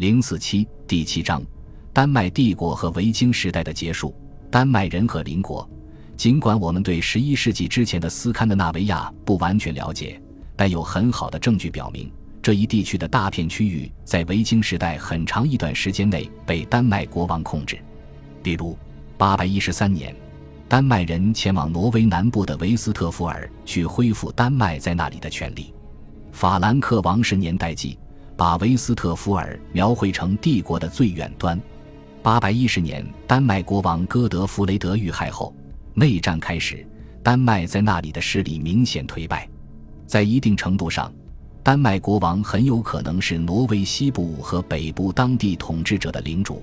零四七第七章：丹麦帝国和维京时代的结束。丹麦人和邻国。尽管我们对十一世纪之前的斯堪的纳维亚不完全了解，但有很好的证据表明，这一地区的大片区域在维京时代很长一段时间内被丹麦国王控制。比如，八百一十三年，丹麦人前往挪威南部的维斯特福尔去恢复丹麦在那里的权利。法兰克王室年代记。把维斯特福尔描绘成帝国的最远端。八百一十年，丹麦国王哥德弗雷德遇害后，内战开始，丹麦在那里的势力明显颓败。在一定程度上，丹麦国王很有可能是挪威西部和北部当地统治者的领主。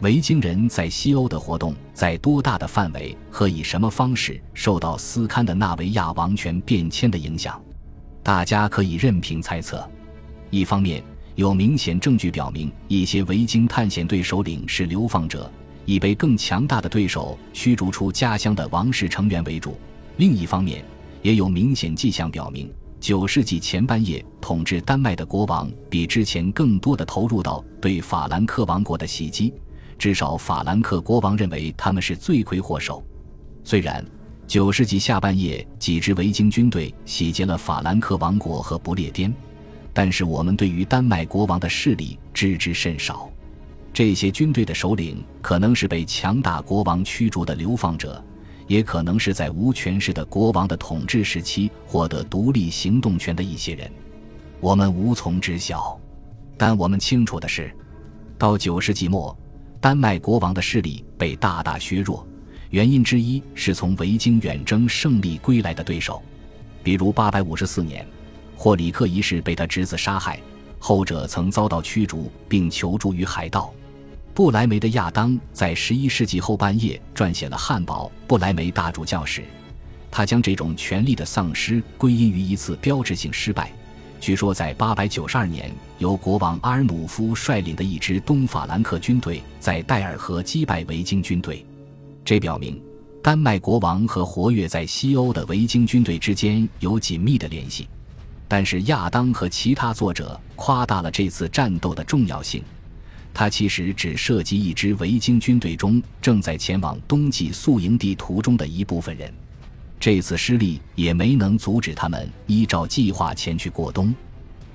维京人在西欧的活动在多大的范围和以什么方式受到斯堪的纳维亚王权变迁的影响，大家可以任凭猜测。一方面，有明显证据表明一些维京探险队首领是流放者，以被更强大的对手驱逐出家乡的王室成员为主；另一方面，也有明显迹象表明，九世纪前半叶统治丹麦的国王比之前更多的投入到对法兰克王国的袭击。至少，法兰克国王认为他们是罪魁祸首。虽然九世纪下半叶几支维京军队洗劫了法兰克王国和不列颠。但是我们对于丹麦国王的势力知之甚少，这些军队的首领可能是被强大国王驱逐的流放者，也可能是在无权势的国王的统治时期获得独立行动权的一些人，我们无从知晓。但我们清楚的是，到九世纪末，丹麦国王的势力被大大削弱，原因之一是从维京远征胜利归来的对手，比如八百五十四年。霍里克一世被他侄子杀害，后者曾遭到驱逐并求助于海盗。布莱梅的亚当在十一世纪后半叶撰写了《汉堡布莱梅大主教史》，他将这种权力的丧失归因于一次标志性失败。据说在八百九十二年，由国王阿尔努夫率领的一支东法兰克军队在戴尔河击败维京军队，这表明丹麦国王和活跃在西欧的维京军队之间有紧密的联系。但是亚当和其他作者夸大了这次战斗的重要性，它其实只涉及一支维京军队中正在前往冬季宿营地途中的一部分人。这次失利也没能阻止他们依照计划前去过冬。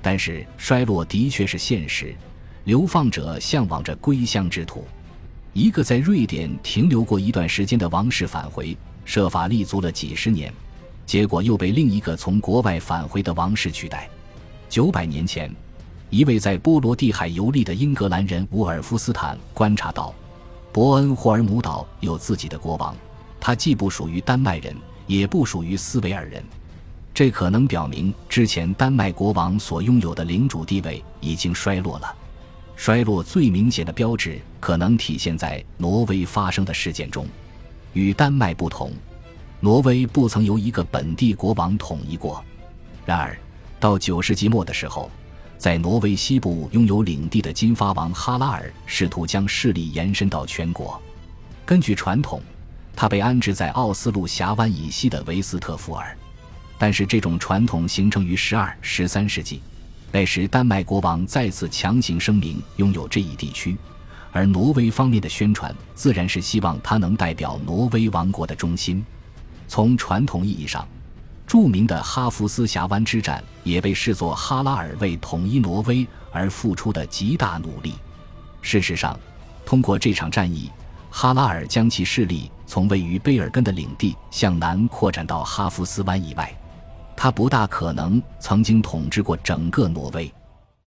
但是衰落的确是现实，流放者向往着归乡之土。一个在瑞典停留过一段时间的王室返回，设法立足了几十年。结果又被另一个从国外返回的王室取代。九百年前，一位在波罗的海游历的英格兰人伍尔夫斯坦观察到，伯恩霍尔姆岛有自己的国王，他既不属于丹麦人，也不属于斯维尔人。这可能表明之前丹麦国王所拥有的领主地位已经衰落了。衰落最明显的标志可能体现在挪威发生的事件中，与丹麦不同。挪威不曾由一个本地国王统一过。然而，到九世纪末的时候，在挪威西部拥有领地的金发王哈拉尔试图将势力延伸到全国。根据传统，他被安置在奥斯陆峡湾以西的维斯特福尔。但是，这种传统形成于十二、十三世纪，那时丹麦国王再次强行声明拥有这一地区，而挪威方面的宣传自然是希望他能代表挪威王国的中心。从传统意义上，著名的哈弗斯峡湾之战也被视作哈拉尔为统一挪威而付出的极大努力。事实上，通过这场战役，哈拉尔将其势力从位于卑尔根的领地向南扩展到哈弗斯湾以外。他不大可能曾经统治过整个挪威。